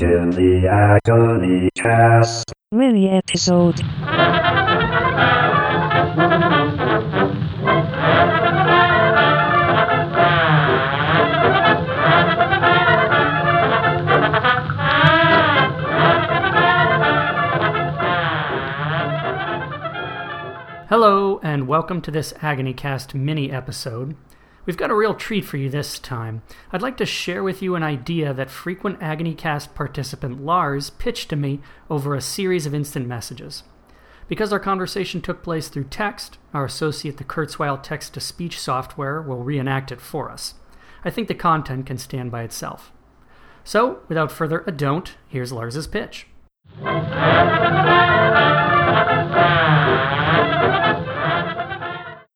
to the Agony Cast. Mini episode. Hello, and welcome to this Agony Cast mini episode. We've got a real treat for you this time. I'd like to share with you an idea that frequent Agony Cast participant Lars pitched to me over a series of instant messages. Because our conversation took place through text, our associate, the Kurzweil text to speech software, will reenact it for us. I think the content can stand by itself. So, without further ado, here's Lars's pitch.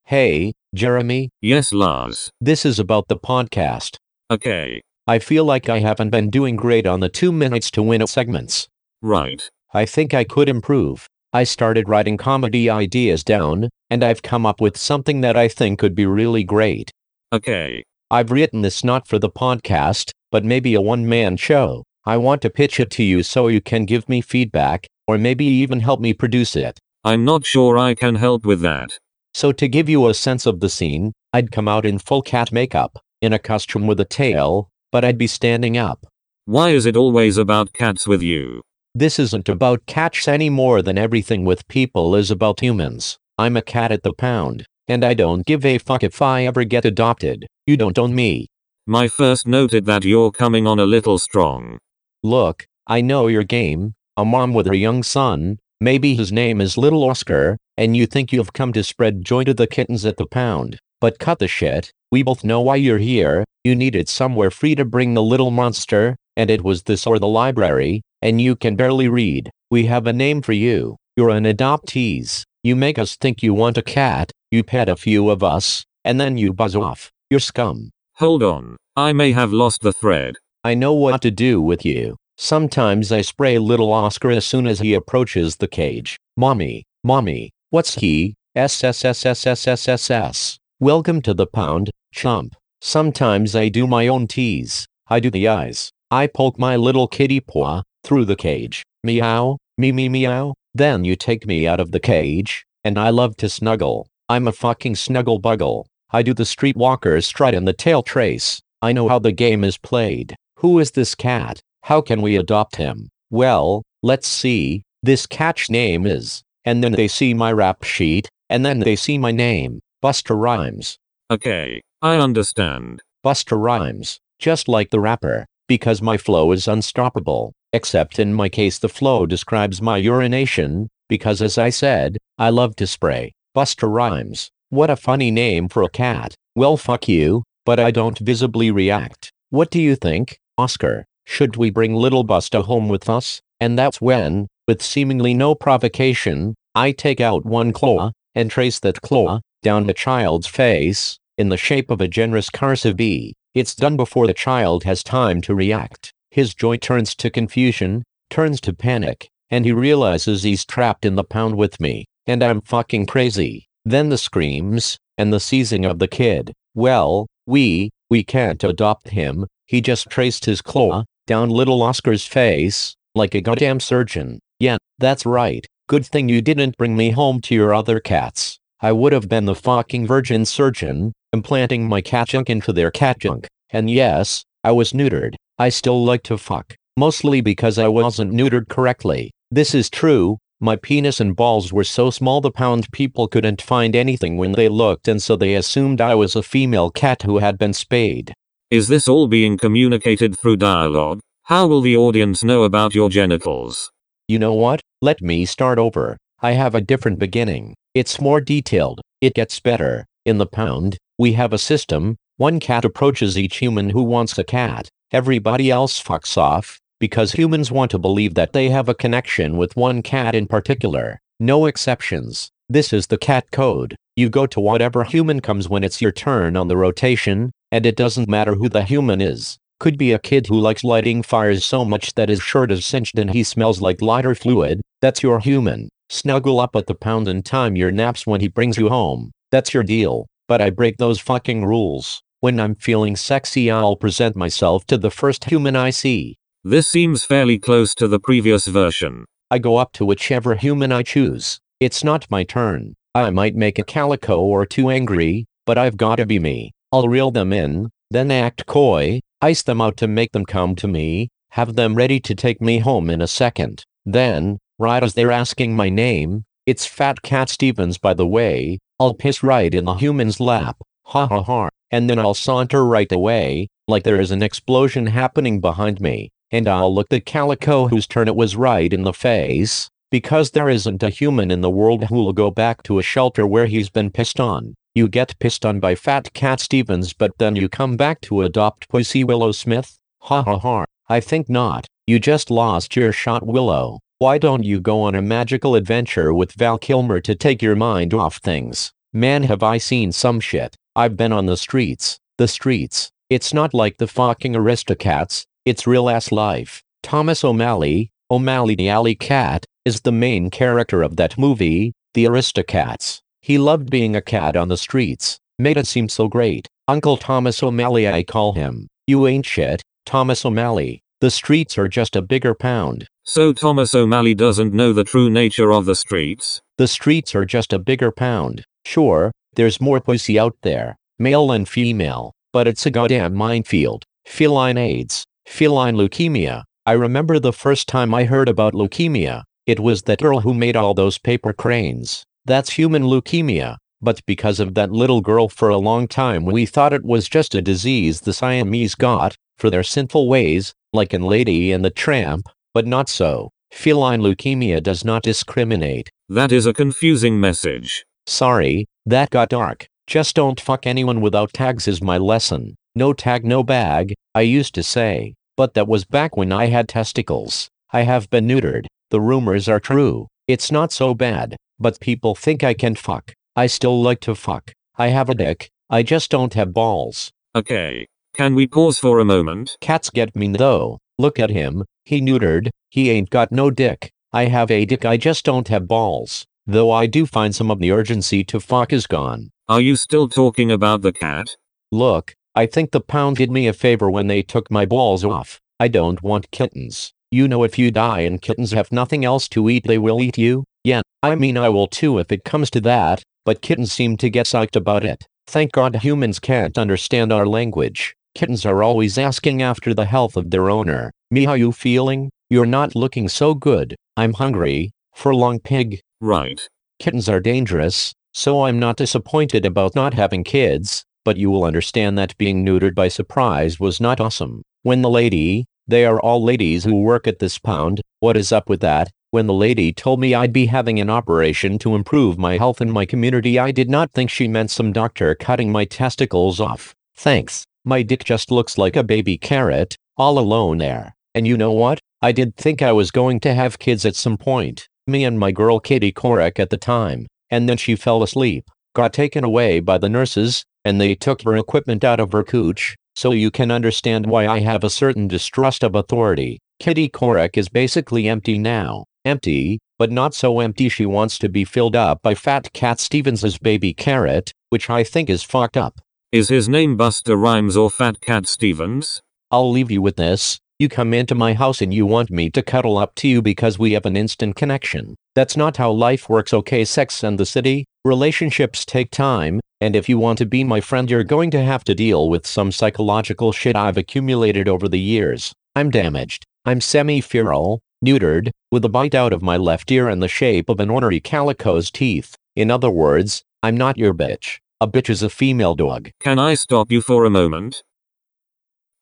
Hey, Jeremy, Yes, Lars. this is about the podcast. Okay. I feel like I haven't been doing great on the two minutes to win it segments. Right. I think I could improve. I started writing comedy ideas down, and I've come up with something that I think could be really great. Okay. I've written this not for the podcast, but maybe a one man show. I want to pitch it to you so you can give me feedback, or maybe even help me produce it. I'm not sure I can help with that. So, to give you a sense of the scene, I'd come out in full cat makeup, in a costume with a tail, but I'd be standing up. Why is it always about cats with you? This isn't about cats any more than everything with people is about humans. I'm a cat at the pound, and I don't give a fuck if I ever get adopted. You don't own me. My first noted that you're coming on a little strong. Look, I know your game. A mom with her young son, maybe his name is Little Oscar, and you think you've come to spread joy to the kittens at the pound. But cut the shit. We both know why you're here. You needed somewhere free to bring the little monster, and it was this or the library, and you can barely read. We have a name for you. You're an adoptees. You make us think you want a cat, you pet a few of us, and then you buzz off. You're scum. Hold on. I may have lost the thread. I know what to do with you. Sometimes I spray little Oscar as soon as he approaches the cage. Mommy, mommy, what's he? SSSSSSSS. Welcome to the pound, chump. Sometimes I do my own tease. I do the eyes. I poke my little kitty paw through the cage. Meow, me me meow. Then you take me out of the cage, and I love to snuggle. I'm a fucking snuggle buggle. I do the streetwalker strut and the tail trace. I know how the game is played. Who is this cat? How can we adopt him? Well, let's see. This catch name is. And then they see my rap sheet, and then they see my name, Buster Rhymes. Okay. I understand. Buster Rhymes, just like the rapper, because my flow is unstoppable. Except in my case, the flow describes my urination, because as I said, I love to spray. Buster Rhymes. What a funny name for a cat. Well, fuck you, but I don't visibly react. What do you think, Oscar? Should we bring little Buster home with us? And that's when, with seemingly no provocation, I take out one claw and trace that claw down the child's face in the shape of a generous cursive B. It's done before the child has time to react. His joy turns to confusion, turns to panic, and he realizes he's trapped in the pound with me, and I'm fucking crazy. Then the screams, and the seizing of the kid. Well, we, we can't adopt him, he just traced his claw down little Oscar's face, like a goddamn surgeon. Yeah, that's right. Good thing you didn't bring me home to your other cats. I would have been the fucking virgin surgeon, implanting my cat junk into their cat junk. And yes, I was neutered. I still like to fuck. Mostly because I wasn't neutered correctly. This is true. My penis and balls were so small the pound people couldn't find anything when they looked and so they assumed I was a female cat who had been spayed. Is this all being communicated through dialogue? How will the audience know about your genitals? You know what? Let me start over. I have a different beginning. It's more detailed. It gets better. In the pound, we have a system. One cat approaches each human who wants a cat. Everybody else fucks off, because humans want to believe that they have a connection with one cat in particular. No exceptions. This is the cat code. You go to whatever human comes when it's your turn on the rotation, and it doesn't matter who the human is. Could be a kid who likes lighting fires so much that his shirt is cinched and he smells like lighter fluid. That's your human. Snuggle up at the pound and time your naps when he brings you home. That's your deal. But I break those fucking rules. When I'm feeling sexy, I'll present myself to the first human I see. This seems fairly close to the previous version. I go up to whichever human I choose. It's not my turn. I might make a calico or two angry, but I've gotta be me. I'll reel them in, then act coy, ice them out to make them come to me, have them ready to take me home in a second. Then, right as they're asking my name, it's Fat Cat Stevens by the way, I'll piss right in the human's lap. Ha ha ha. And then I'll saunter right away, like there is an explosion happening behind me, and I'll look the calico whose turn it was right in the face, because there isn't a human in the world who'll go back to a shelter where he's been pissed on. You get pissed on by Fat Cat Stevens but then you come back to adopt Pussy Willow Smith? Ha ha ha. I think not. You just lost your shot Willow. Why don't you go on a magical adventure with Val Kilmer to take your mind off things? Man have I seen some shit. I've been on the streets. The streets. It's not like the fucking Aristocats. It's real ass life. Thomas O'Malley, O'Malley the Alley Cat, is the main character of that movie, The Aristocats. He loved being a cat on the streets. Made it seem so great. Uncle Thomas O'Malley I call him. You ain't shit, Thomas O'Malley. The streets are just a bigger pound. So Thomas O'Malley doesn't know the true nature of the streets? The streets are just a bigger pound. Sure, there's more pussy out there, male and female, but it's a goddamn minefield. Feline AIDS, feline leukemia. I remember the first time I heard about leukemia. It was that girl who made all those paper cranes. That's human leukemia. But because of that little girl for a long time we thought it was just a disease the Siamese got, for their sinful ways, like in Lady and the Tramp, but not so. Feline leukemia does not discriminate. That is a confusing message. Sorry, that got dark. Just don't fuck anyone without tags is my lesson. No tag, no bag, I used to say. But that was back when I had testicles. I have been neutered. The rumors are true. It's not so bad, but people think I can fuck. I still like to fuck. I have a dick. I just don't have balls. Okay. Can we pause for a moment? Cats get mean though. Look at him. He neutered. He ain't got no dick. I have a dick. I just don't have balls. Though I do find some of the urgency to fuck is gone. Are you still talking about the cat? Look, I think the pound did me a favor when they took my balls off. I don't want kittens. You know if you die and kittens have nothing else to eat they will eat you? Yeah, I mean I will too if it comes to that, but kittens seem to get psyched about it. Thank God humans can't understand our language. Kittens are always asking after the health of their owner. Me how you feeling? You're not looking so good. I'm hungry. For long pig. Right. Kittens are dangerous, so I'm not disappointed about not having kids, but you will understand that being neutered by surprise was not awesome. When the lady, they are all ladies who work at this pound, what is up with that? When the lady told me I'd be having an operation to improve my health in my community, I did not think she meant some doctor cutting my testicles off. Thanks. My dick just looks like a baby carrot, all alone there. And you know what? I did think I was going to have kids at some point. Me and my girl Katie Korek at the time. And then she fell asleep, got taken away by the nurses, and they took her equipment out of her cooch, so you can understand why I have a certain distrust of authority. Kitty Korek is basically empty now. Empty, but not so empty she wants to be filled up by Fat Cat Stevens's baby carrot, which I think is fucked up. Is his name Buster Rhymes or Fat Cat Stevens? I'll leave you with this. You come into my house and you want me to cuddle up to you because we have an instant connection. That's not how life works, okay? Sex and the city, relationships take time, and if you want to be my friend, you're going to have to deal with some psychological shit I've accumulated over the years. I'm damaged. I'm semi feral, neutered, with a bite out of my left ear and the shape of an ornery calico's teeth. In other words, I'm not your bitch. A bitch is a female dog. Can I stop you for a moment?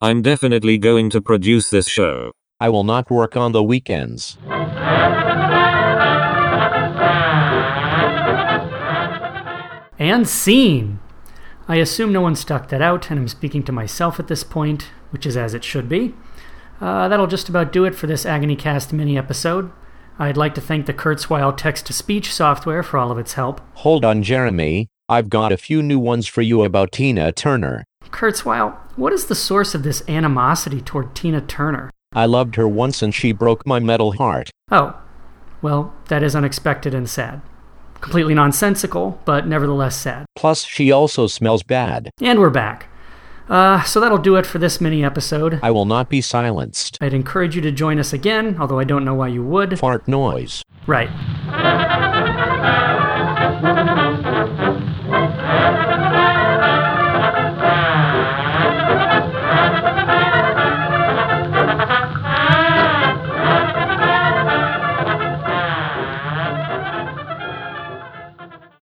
I'm definitely going to produce this show. I will not work on the weekends. And scene! I assume no one stuck that out, and I'm speaking to myself at this point, which is as it should be. Uh, that'll just about do it for this Agony Cast mini episode. I'd like to thank the Kurzweil text to speech software for all of its help. Hold on, Jeremy. I've got a few new ones for you about Tina Turner. Kurzweil, what is the source of this animosity toward Tina Turner? I loved her once and she broke my metal heart. Oh, well, that is unexpected and sad completely nonsensical, but nevertheless sad. Plus, she also smells bad. And we're back. Uh, so that'll do it for this mini episode. I will not be silenced. I'd encourage you to join us again, although I don't know why you would. Fart noise. Right.